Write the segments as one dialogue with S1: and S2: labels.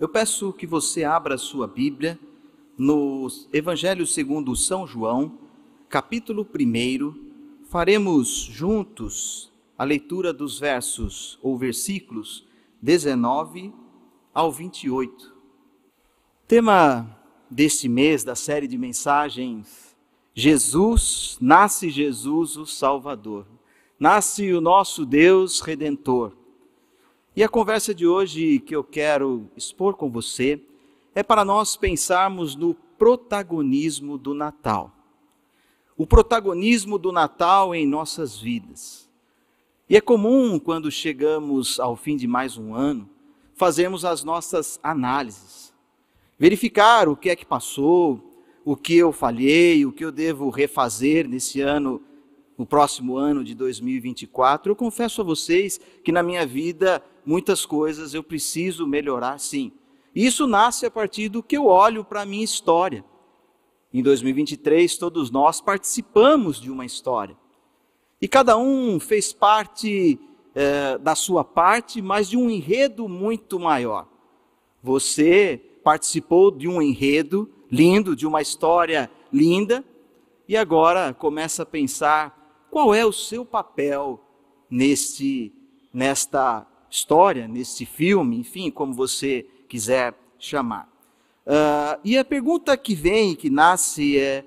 S1: Eu peço que você abra sua Bíblia no Evangelho segundo São João, capítulo 1. Faremos juntos a leitura dos versos ou versículos 19 ao 28. Tema deste mês da série de mensagens Jesus, nasce Jesus o Salvador. Nasce o nosso Deus redentor. E a conversa de hoje que eu quero expor com você é para nós pensarmos no protagonismo do Natal. O protagonismo do Natal em nossas vidas. E é comum, quando chegamos ao fim de mais um ano, fazermos as nossas análises, verificar o que é que passou, o que eu falhei, o que eu devo refazer nesse ano no próximo ano de 2024, eu confesso a vocês que na minha vida muitas coisas eu preciso melhorar sim. Isso nasce a partir do que eu olho para a minha história. Em 2023, todos nós participamos de uma história. E cada um fez parte é, da sua parte, mas de um enredo muito maior. Você participou de um enredo lindo, de uma história linda, e agora começa a pensar qual é o seu papel neste, nesta história, neste filme, enfim, como você quiser chamar. Uh, e a pergunta que vem, que nasce é: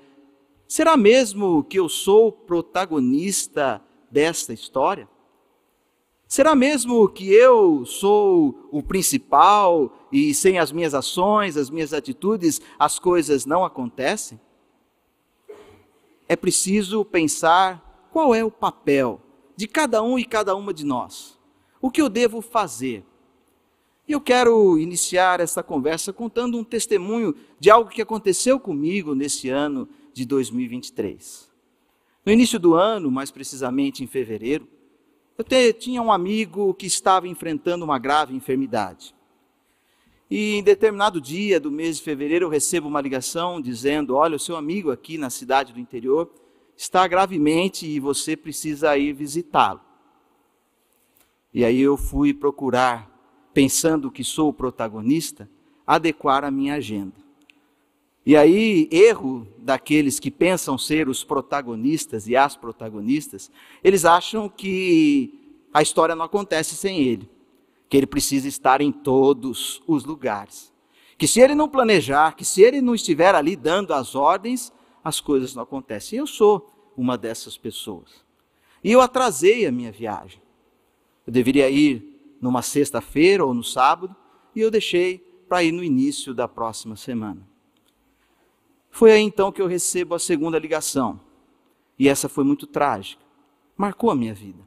S1: será mesmo que eu sou protagonista desta história? Será mesmo que eu sou o principal e sem as minhas ações, as minhas atitudes, as coisas não acontecem? É preciso pensar qual é o papel de cada um e cada uma de nós? O que eu devo fazer? E eu quero iniciar essa conversa contando um testemunho de algo que aconteceu comigo nesse ano de 2023. No início do ano, mais precisamente em fevereiro, eu te, tinha um amigo que estava enfrentando uma grave enfermidade. E em determinado dia do mês de fevereiro eu recebo uma ligação dizendo: Olha, o seu amigo aqui na cidade do interior está gravemente e você precisa ir visitá-lo. E aí eu fui procurar, pensando que sou o protagonista, adequar a minha agenda. E aí, erro daqueles que pensam ser os protagonistas e as protagonistas, eles acham que a história não acontece sem ele, que ele precisa estar em todos os lugares. Que se ele não planejar, que se ele não estiver ali dando as ordens, as coisas não acontecem. Eu sou uma dessas pessoas. E eu atrasei a minha viagem. Eu deveria ir numa sexta-feira ou no sábado, e eu deixei para ir no início da próxima semana. Foi aí então que eu recebo a segunda ligação. E essa foi muito trágica. Marcou a minha vida.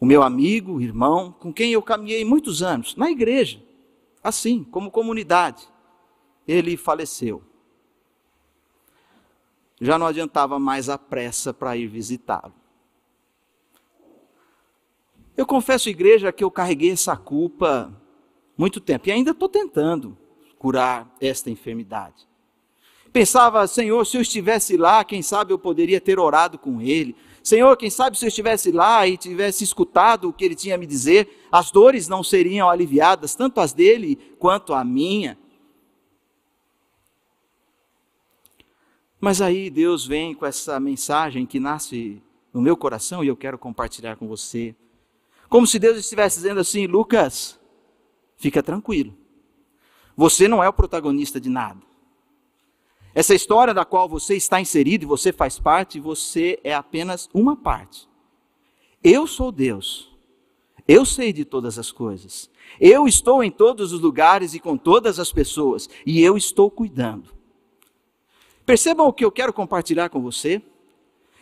S1: O meu amigo, irmão, com quem eu caminhei muitos anos, na igreja, assim, como comunidade, ele faleceu já não adiantava mais a pressa para ir visitá-lo. Eu confesso, igreja, que eu carreguei essa culpa muito tempo e ainda estou tentando curar esta enfermidade. Pensava, Senhor, se eu estivesse lá, quem sabe eu poderia ter orado com ele. Senhor, quem sabe se eu estivesse lá e tivesse escutado o que ele tinha a me dizer, as dores não seriam aliviadas, tanto as dele quanto a minha. Mas aí Deus vem com essa mensagem que nasce no meu coração e eu quero compartilhar com você. Como se Deus estivesse dizendo assim: Lucas, fica tranquilo. Você não é o protagonista de nada. Essa história da qual você está inserido e você faz parte, você é apenas uma parte. Eu sou Deus. Eu sei de todas as coisas. Eu estou em todos os lugares e com todas as pessoas. E eu estou cuidando. Percebam o que eu quero compartilhar com você.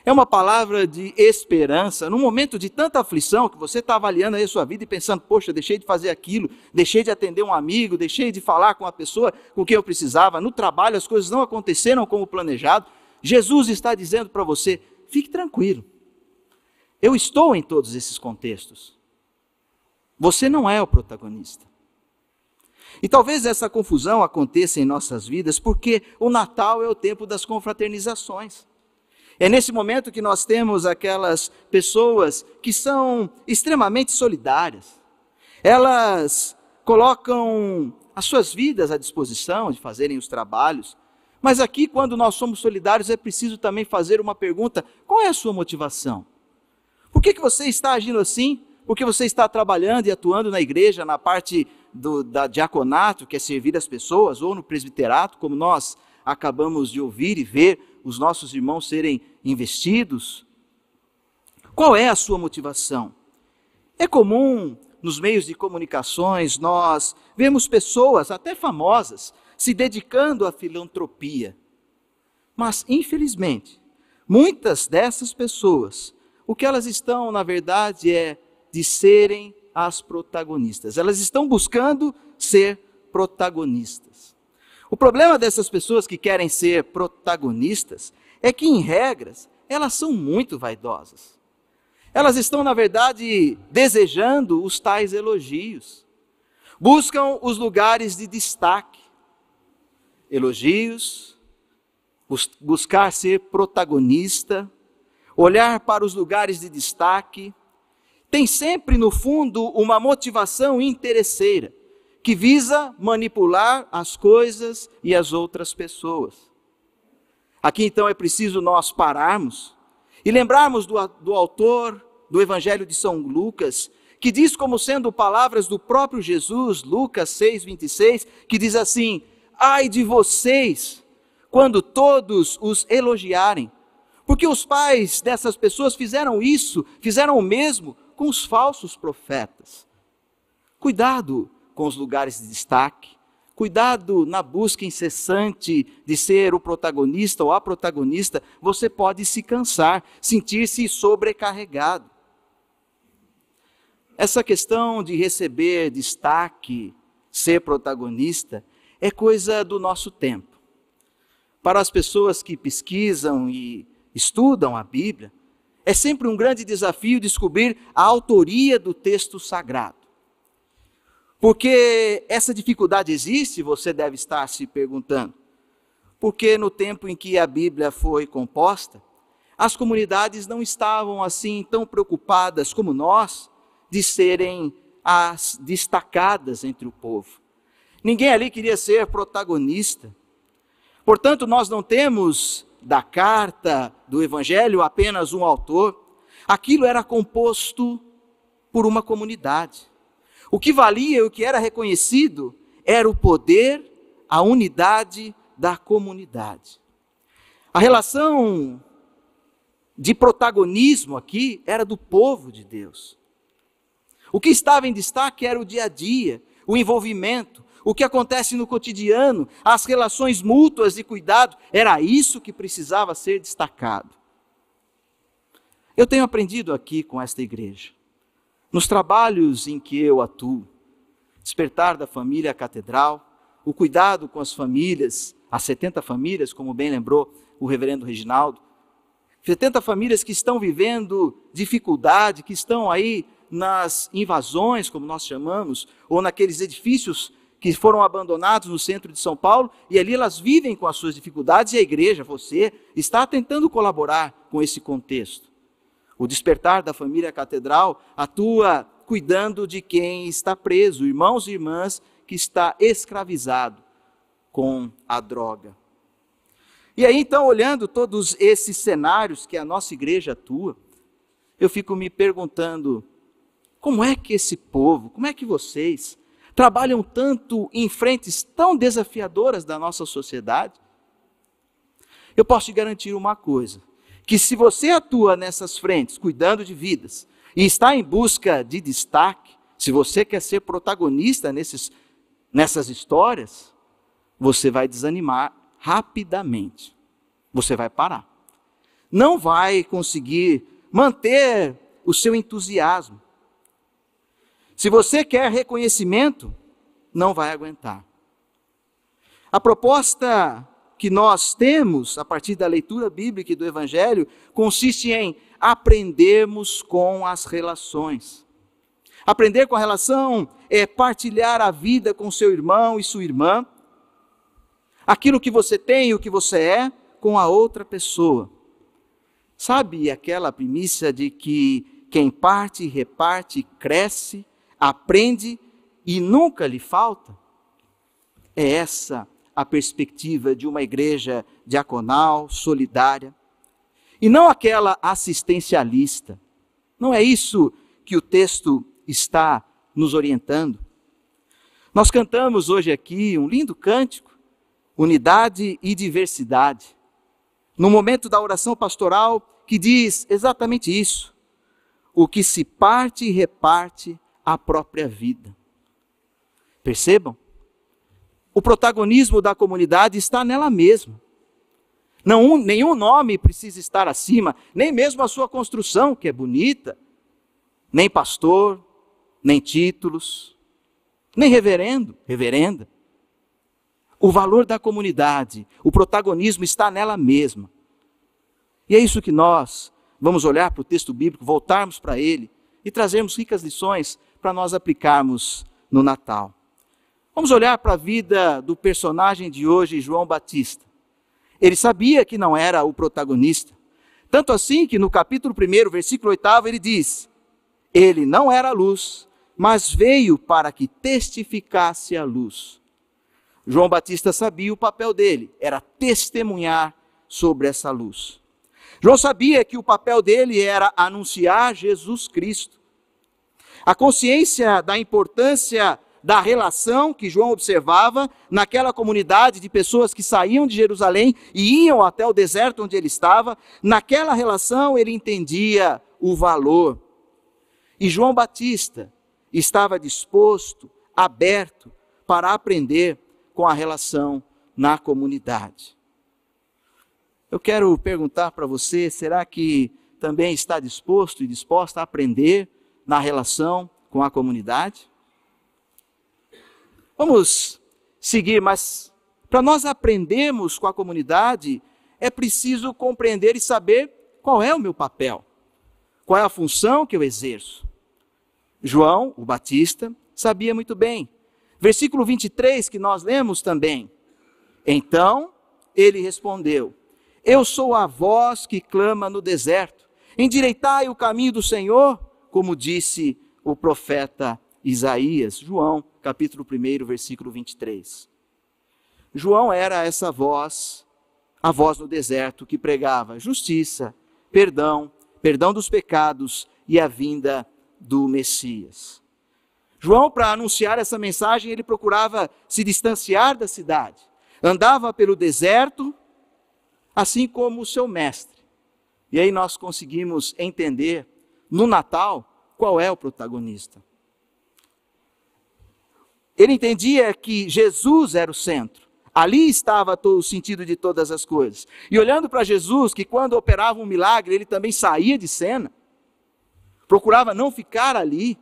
S1: É uma palavra de esperança. Num momento de tanta aflição, que você está avaliando aí a sua vida e pensando, poxa, deixei de fazer aquilo, deixei de atender um amigo, deixei de falar com a pessoa com quem eu precisava, no trabalho as coisas não aconteceram como planejado. Jesus está dizendo para você: fique tranquilo. Eu estou em todos esses contextos. Você não é o protagonista. E talvez essa confusão aconteça em nossas vidas porque o Natal é o tempo das confraternizações. É nesse momento que nós temos aquelas pessoas que são extremamente solidárias. Elas colocam as suas vidas à disposição de fazerem os trabalhos. Mas aqui, quando nós somos solidários, é preciso também fazer uma pergunta: qual é a sua motivação? Por que, que você está agindo assim? Porque você está trabalhando e atuando na igreja, na parte do da diaconato, que é servir as pessoas, ou no presbiterato, como nós acabamos de ouvir e ver os nossos irmãos serem investidos? Qual é a sua motivação? É comum nos meios de comunicações nós vemos pessoas, até famosas, se dedicando à filantropia. Mas, infelizmente, muitas dessas pessoas, o que elas estão, na verdade, é de serem as protagonistas. Elas estão buscando ser protagonistas. O problema dessas pessoas que querem ser protagonistas é que, em regras, elas são muito vaidosas. Elas estão, na verdade, desejando os tais elogios. Buscam os lugares de destaque. Elogios, buscar ser protagonista, olhar para os lugares de destaque. Tem sempre, no fundo, uma motivação interesseira que visa manipular as coisas e as outras pessoas. Aqui então é preciso nós pararmos e lembrarmos do, do autor do Evangelho de São Lucas, que diz como sendo palavras do próprio Jesus, Lucas 6, 26, que diz assim: Ai de vocês, quando todos os elogiarem, porque os pais dessas pessoas fizeram isso, fizeram o mesmo com os falsos profetas. Cuidado com os lugares de destaque, cuidado na busca incessante de ser o protagonista ou a protagonista, você pode se cansar, sentir-se sobrecarregado. Essa questão de receber destaque, ser protagonista, é coisa do nosso tempo. Para as pessoas que pesquisam e estudam a Bíblia, é sempre um grande desafio descobrir a autoria do texto sagrado. Porque essa dificuldade existe, você deve estar se perguntando. Porque no tempo em que a Bíblia foi composta, as comunidades não estavam assim tão preocupadas como nós de serem as destacadas entre o povo. Ninguém ali queria ser protagonista. Portanto, nós não temos da carta do Evangelho apenas um autor. Aquilo era composto por uma comunidade. O que valia e o que era reconhecido era o poder, a unidade da comunidade. A relação de protagonismo aqui era do povo de Deus. O que estava em destaque era o dia a dia, o envolvimento, o que acontece no cotidiano, as relações mútuas de cuidado, era isso que precisava ser destacado. Eu tenho aprendido aqui com esta igreja nos trabalhos em que eu atuo, despertar da família catedral, o cuidado com as famílias, as 70 famílias, como bem lembrou o reverendo Reginaldo, 70 famílias que estão vivendo dificuldade, que estão aí nas invasões, como nós chamamos, ou naqueles edifícios que foram abandonados no centro de São Paulo, e ali elas vivem com as suas dificuldades, e a igreja, você, está tentando colaborar com esse contexto. O despertar da família catedral atua cuidando de quem está preso, irmãos e irmãs que está escravizado com a droga. E aí então, olhando todos esses cenários que a nossa igreja atua, eu fico me perguntando, como é que esse povo, como é que vocês trabalham tanto em frentes tão desafiadoras da nossa sociedade? Eu posso te garantir uma coisa: que se você atua nessas frentes, cuidando de vidas, e está em busca de destaque, se você quer ser protagonista nesses, nessas histórias, você vai desanimar rapidamente. Você vai parar. Não vai conseguir manter o seu entusiasmo. Se você quer reconhecimento, não vai aguentar. A proposta que nós temos a partir da leitura bíblica e do Evangelho consiste em aprendermos com as relações. Aprender com a relação é partilhar a vida com seu irmão e sua irmã, aquilo que você tem e o que você é com a outra pessoa. Sabe aquela primícia de que quem parte, reparte, cresce, aprende e nunca lhe falta? É essa a perspectiva de uma igreja diaconal, solidária, e não aquela assistencialista. Não é isso que o texto está nos orientando. Nós cantamos hoje aqui um lindo cântico, unidade e diversidade. No momento da oração pastoral, que diz exatamente isso: o que se parte e reparte a própria vida. Percebam? O protagonismo da comunidade está nela mesma. Não, nenhum nome precisa estar acima, nem mesmo a sua construção, que é bonita, nem pastor, nem títulos, nem reverendo, reverenda. O valor da comunidade, o protagonismo está nela mesma. E é isso que nós vamos olhar para o texto bíblico, voltarmos para ele e trazermos ricas lições para nós aplicarmos no Natal. Vamos olhar para a vida do personagem de hoje, João Batista. Ele sabia que não era o protagonista. Tanto assim que no capítulo 1, versículo 8, ele diz: Ele não era a luz, mas veio para que testificasse a luz. João Batista sabia o papel dele, era testemunhar sobre essa luz. João sabia que o papel dele era anunciar Jesus Cristo. A consciência da importância da relação que João observava naquela comunidade de pessoas que saíam de Jerusalém e iam até o deserto onde ele estava, naquela relação ele entendia o valor. E João Batista estava disposto, aberto para aprender com a relação na comunidade. Eu quero perguntar para você: será que também está disposto e disposta a aprender na relação com a comunidade? Vamos seguir, mas para nós aprendermos com a comunidade, é preciso compreender e saber qual é o meu papel, qual é a função que eu exerço. João, o Batista, sabia muito bem. Versículo 23 que nós lemos também. Então ele respondeu: Eu sou a voz que clama no deserto. Endireitai o caminho do Senhor, como disse o profeta Isaías. João capítulo 1, versículo 23. João era essa voz, a voz no deserto que pregava justiça, perdão, perdão dos pecados e a vinda do Messias. João, para anunciar essa mensagem, ele procurava se distanciar da cidade. Andava pelo deserto, assim como o seu mestre. E aí nós conseguimos entender no Natal qual é o protagonista. Ele entendia que Jesus era o centro. Ali estava o sentido de todas as coisas. E olhando para Jesus, que quando operava um milagre, ele também saía de cena, procurava não ficar ali,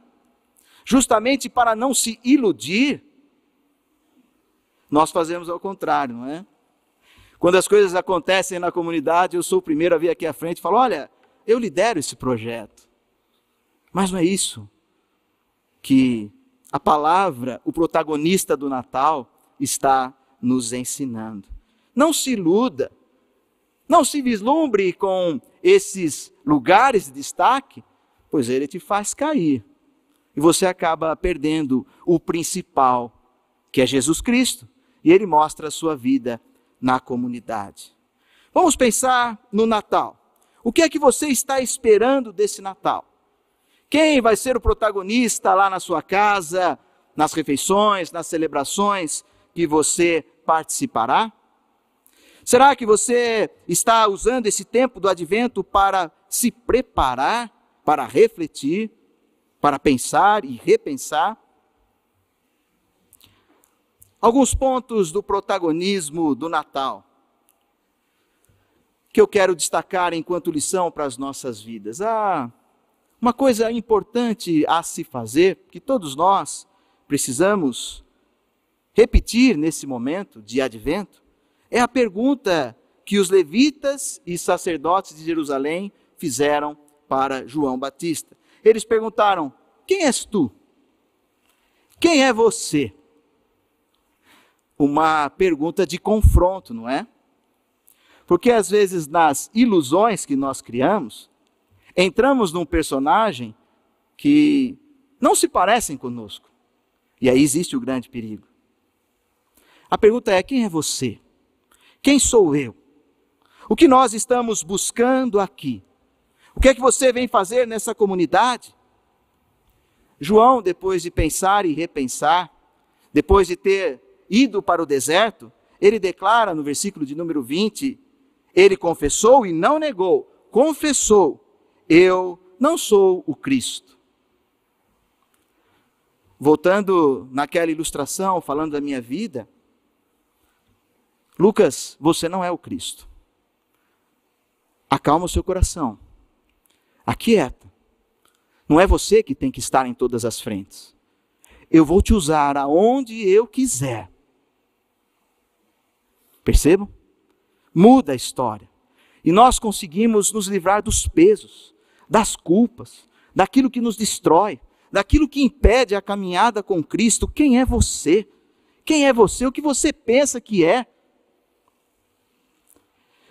S1: justamente para não se iludir. Nós fazemos ao contrário, não é? Quando as coisas acontecem na comunidade, eu sou o primeiro a vir aqui à frente e falo: olha, eu lidero esse projeto. Mas não é isso que a palavra, o protagonista do Natal, está nos ensinando. Não se iluda, não se vislumbre com esses lugares de destaque, pois ele te faz cair. E você acaba perdendo o principal, que é Jesus Cristo. E ele mostra a sua vida na comunidade. Vamos pensar no Natal. O que é que você está esperando desse Natal? Quem vai ser o protagonista lá na sua casa, nas refeições, nas celebrações que você participará? Será que você está usando esse tempo do advento para se preparar, para refletir, para pensar e repensar? Alguns pontos do protagonismo do Natal que eu quero destacar enquanto lição para as nossas vidas. Ah, uma coisa importante a se fazer, que todos nós precisamos repetir nesse momento de advento, é a pergunta que os levitas e sacerdotes de Jerusalém fizeram para João Batista. Eles perguntaram: Quem és tu? Quem é você? Uma pergunta de confronto, não é? Porque às vezes nas ilusões que nós criamos, entramos num personagem que não se parecem conosco. E aí existe o grande perigo. A pergunta é: quem é você? Quem sou eu? O que nós estamos buscando aqui? O que é que você vem fazer nessa comunidade? João, depois de pensar e repensar, depois de ter ido para o deserto, ele declara no versículo de número 20: ele confessou e não negou, confessou: Eu não sou o Cristo. Voltando naquela ilustração, falando da minha vida, Lucas, você não é o Cristo. Acalma o seu coração. Aquieta. Não é você que tem que estar em todas as frentes. Eu vou te usar aonde eu quiser. Percebam? Muda a história. E nós conseguimos nos livrar dos pesos, das culpas, daquilo que nos destrói, daquilo que impede a caminhada com Cristo. Quem é você? Quem é você? O que você pensa que é?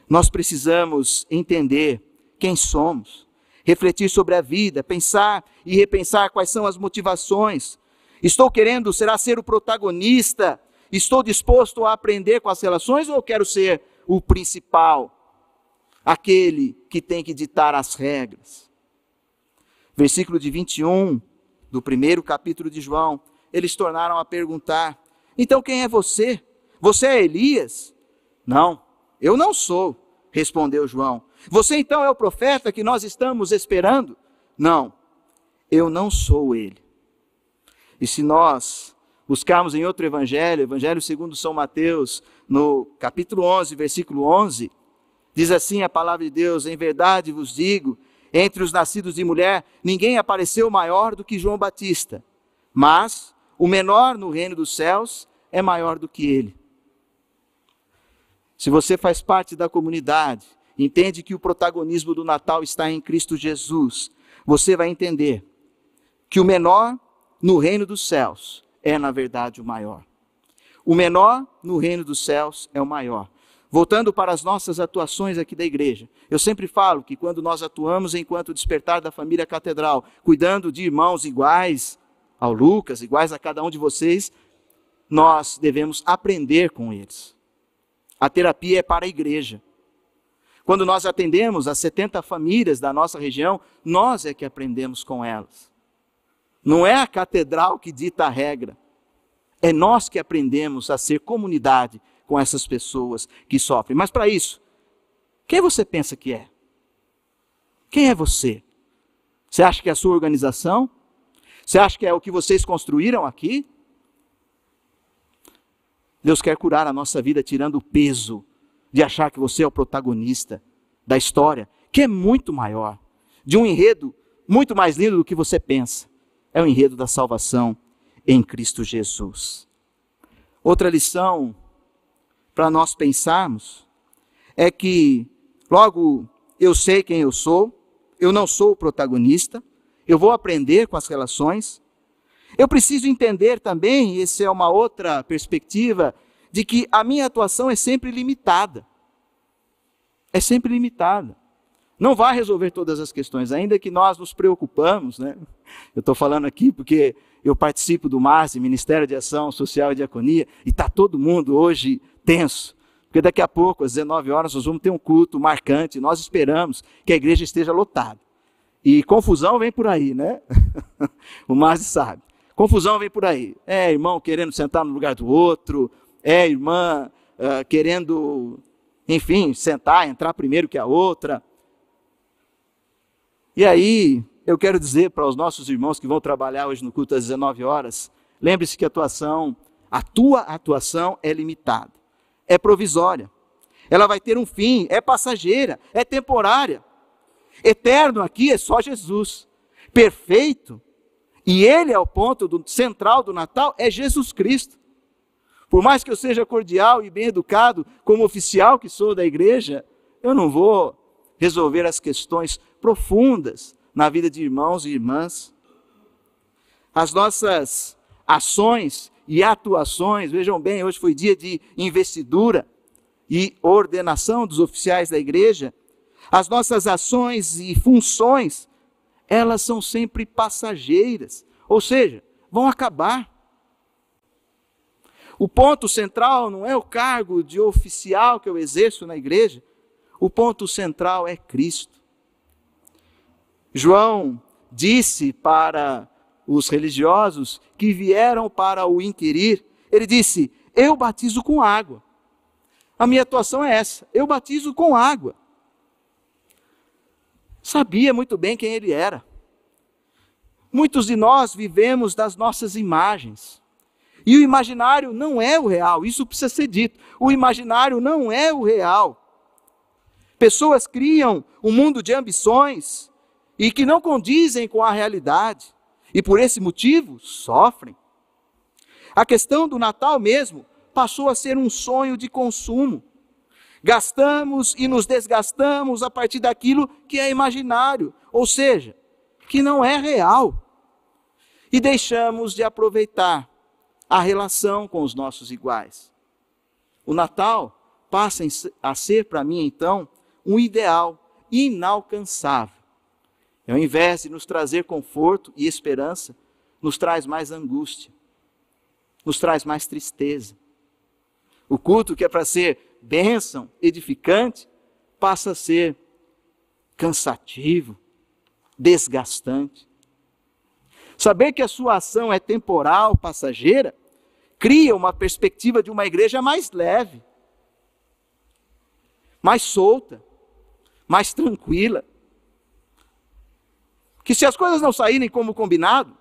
S1: Nós precisamos entender quem somos, refletir sobre a vida, pensar e repensar quais são as motivações. Estou querendo, será ser o protagonista? Estou disposto a aprender com as relações ou quero ser o principal? Aquele que tem que ditar as regras. Versículo de 21 do primeiro capítulo de João, eles tornaram a perguntar: Então quem é você? Você é Elias? Não. Eu não sou, respondeu João. Você então é o profeta que nós estamos esperando? Não, eu não sou ele. E se nós buscarmos em outro evangelho, Evangelho segundo São Mateus, no capítulo 11, versículo 11, diz assim a palavra de Deus: Em verdade vos digo, entre os nascidos de mulher, ninguém apareceu maior do que João Batista, mas o menor no reino dos céus é maior do que ele. Se você faz parte da comunidade, entende que o protagonismo do Natal está em Cristo Jesus, você vai entender que o menor no reino dos céus é, na verdade, o maior. O menor no reino dos céus é o maior. Voltando para as nossas atuações aqui da igreja, eu sempre falo que quando nós atuamos enquanto despertar da família catedral, cuidando de irmãos iguais ao Lucas, iguais a cada um de vocês, nós devemos aprender com eles. A terapia é para a igreja. Quando nós atendemos as 70 famílias da nossa região, nós é que aprendemos com elas. Não é a catedral que dita a regra. É nós que aprendemos a ser comunidade com essas pessoas que sofrem. Mas para isso, quem você pensa que é? Quem é você? Você acha que é a sua organização? Você acha que é o que vocês construíram aqui? Deus quer curar a nossa vida tirando o peso de achar que você é o protagonista da história, que é muito maior, de um enredo muito mais lindo do que você pensa. É o enredo da salvação em Cristo Jesus. Outra lição para nós pensarmos é que, logo, eu sei quem eu sou, eu não sou o protagonista, eu vou aprender com as relações, eu preciso entender também, essa é uma outra perspectiva, de que a minha atuação é sempre limitada. É sempre limitada. Não vai resolver todas as questões, ainda que nós nos preocupamos, né? Eu estou falando aqui porque eu participo do MASE, Ministério de Ação Social e Diaconia, e está todo mundo hoje tenso. Porque daqui a pouco, às 19 horas, nós vamos ter um culto marcante. Nós esperamos que a igreja esteja lotada. E confusão vem por aí, né? o Márcio sabe. Confusão vem por aí. É irmão querendo sentar no lugar do outro, é irmã uh, querendo, enfim, sentar, entrar primeiro que a outra. E aí, eu quero dizer para os nossos irmãos que vão trabalhar hoje no culto às 19 horas, lembre-se que a atuação, a tua atuação é limitada, é provisória. Ela vai ter um fim, é passageira, é temporária. Eterno aqui é só Jesus. Perfeito e ele é o ponto do, central do Natal, é Jesus Cristo. Por mais que eu seja cordial e bem educado, como oficial que sou da igreja, eu não vou resolver as questões profundas na vida de irmãos e irmãs. As nossas ações e atuações, vejam bem, hoje foi dia de investidura e ordenação dos oficiais da igreja. As nossas ações e funções elas são sempre passageiras, ou seja, vão acabar. O ponto central não é o cargo de oficial que eu exerço na igreja, o ponto central é Cristo. João disse para os religiosos que vieram para o inquirir, ele disse: Eu batizo com água. A minha atuação é essa: eu batizo com água. Sabia muito bem quem ele era. Muitos de nós vivemos das nossas imagens. E o imaginário não é o real, isso precisa ser dito. O imaginário não é o real. Pessoas criam um mundo de ambições e que não condizem com a realidade, e por esse motivo sofrem. A questão do Natal mesmo passou a ser um sonho de consumo. Gastamos e nos desgastamos a partir daquilo que é imaginário, ou seja, que não é real. E deixamos de aproveitar a relação com os nossos iguais. O Natal passa a ser para mim, então, um ideal inalcançável. E ao invés de nos trazer conforto e esperança, nos traz mais angústia, nos traz mais tristeza. O culto que é para ser bênção, edificante, passa a ser cansativo, desgastante. Saber que a sua ação é temporal, passageira, cria uma perspectiva de uma igreja mais leve, mais solta, mais tranquila. Que se as coisas não saírem como combinado,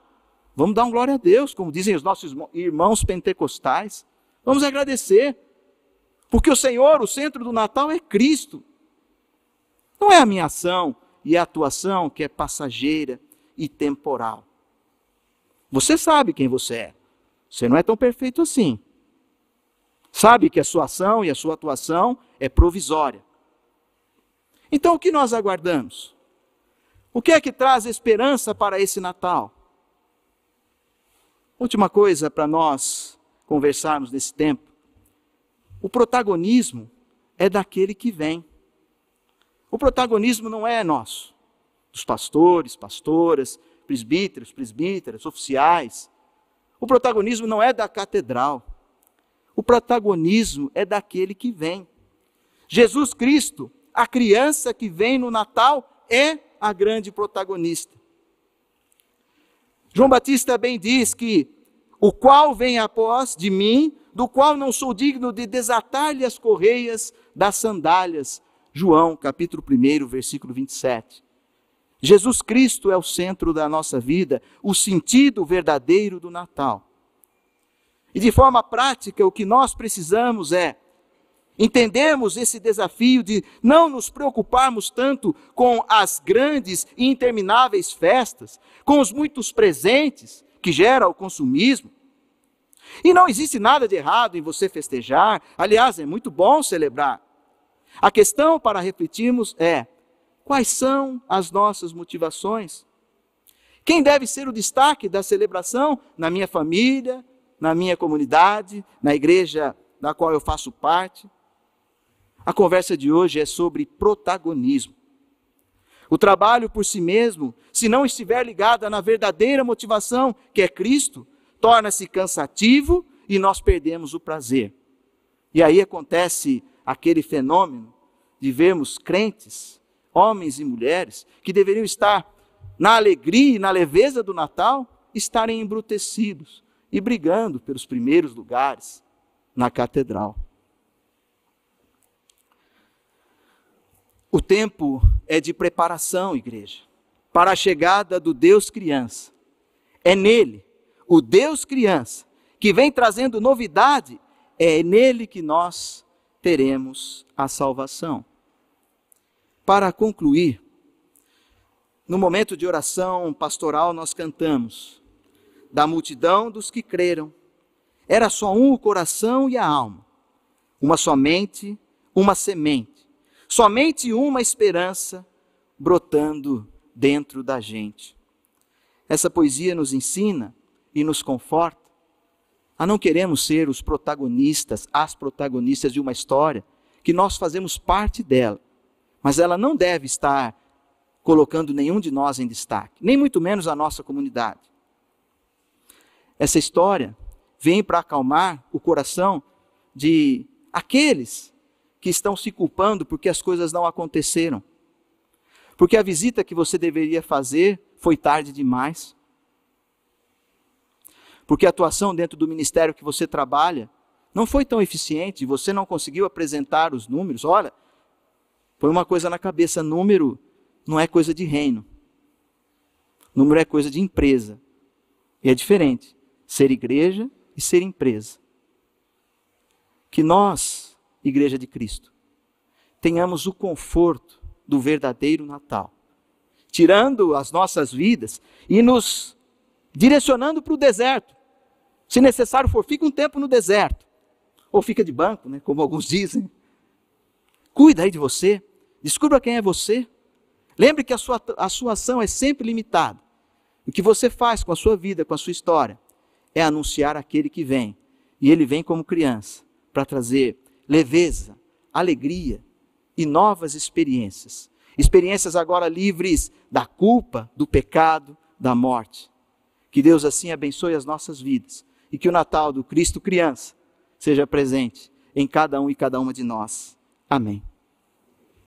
S1: vamos dar um glória a Deus, como dizem os nossos irmãos pentecostais. Vamos agradecer. Porque o Senhor, o centro do Natal é Cristo. Não é a minha ação e a atuação que é passageira e temporal. Você sabe quem você é. Você não é tão perfeito assim. Sabe que a sua ação e a sua atuação é provisória. Então o que nós aguardamos? O que é que traz esperança para esse Natal? Última coisa para nós conversarmos nesse tempo. O protagonismo é daquele que vem. O protagonismo não é nosso, dos pastores, pastoras, presbíteros, presbíteras, oficiais. O protagonismo não é da catedral. O protagonismo é daquele que vem. Jesus Cristo, a criança que vem no Natal, é a grande protagonista. João Batista bem diz que o qual vem após de mim, do qual não sou digno de desatar-lhe as correias das sandálias. João, capítulo 1, versículo 27. Jesus Cristo é o centro da nossa vida, o sentido verdadeiro do Natal. E de forma prática, o que nós precisamos é entendermos esse desafio de não nos preocuparmos tanto com as grandes e intermináveis festas, com os muitos presentes que gera o consumismo. E não existe nada de errado em você festejar, aliás, é muito bom celebrar. A questão para refletirmos é: Quais são as nossas motivações? Quem deve ser o destaque da celebração na minha família, na minha comunidade, na igreja da qual eu faço parte? A conversa de hoje é sobre protagonismo. O trabalho por si mesmo, se não estiver ligado na verdadeira motivação, que é Cristo, torna-se cansativo e nós perdemos o prazer. E aí acontece aquele fenômeno de vermos crentes homens e mulheres, que deveriam estar na alegria e na leveza do Natal, estarem embrutecidos e brigando pelos primeiros lugares na catedral. O tempo é de preparação, igreja, para a chegada do Deus criança. É nele, o Deus criança, que vem trazendo novidade, é nele que nós teremos a salvação. Para concluir, no momento de oração pastoral, nós cantamos: Da multidão dos que creram, era só um o coração e a alma, uma somente, uma semente, somente uma esperança brotando dentro da gente. Essa poesia nos ensina e nos conforta a não queremos ser os protagonistas, as protagonistas de uma história, que nós fazemos parte dela mas ela não deve estar colocando nenhum de nós em destaque, nem muito menos a nossa comunidade. Essa história vem para acalmar o coração de aqueles que estão se culpando porque as coisas não aconteceram. Porque a visita que você deveria fazer foi tarde demais. Porque a atuação dentro do ministério que você trabalha não foi tão eficiente, você não conseguiu apresentar os números. Olha, põe uma coisa na cabeça: número não é coisa de reino. Número é coisa de empresa. E é diferente ser igreja e ser empresa. Que nós, Igreja de Cristo, tenhamos o conforto do verdadeiro Natal, tirando as nossas vidas e nos direcionando para o deserto. Se necessário for, fica um tempo no deserto. Ou fica de banco, né, como alguns dizem. Cuida aí de você. Descubra quem é você. Lembre que a sua, a sua ação é sempre limitada. O que você faz com a sua vida, com a sua história, é anunciar aquele que vem. E ele vem como criança para trazer leveza, alegria e novas experiências. Experiências agora livres da culpa, do pecado, da morte. Que Deus assim abençoe as nossas vidas e que o Natal do Cristo criança seja presente em cada um e cada uma de nós. Amém.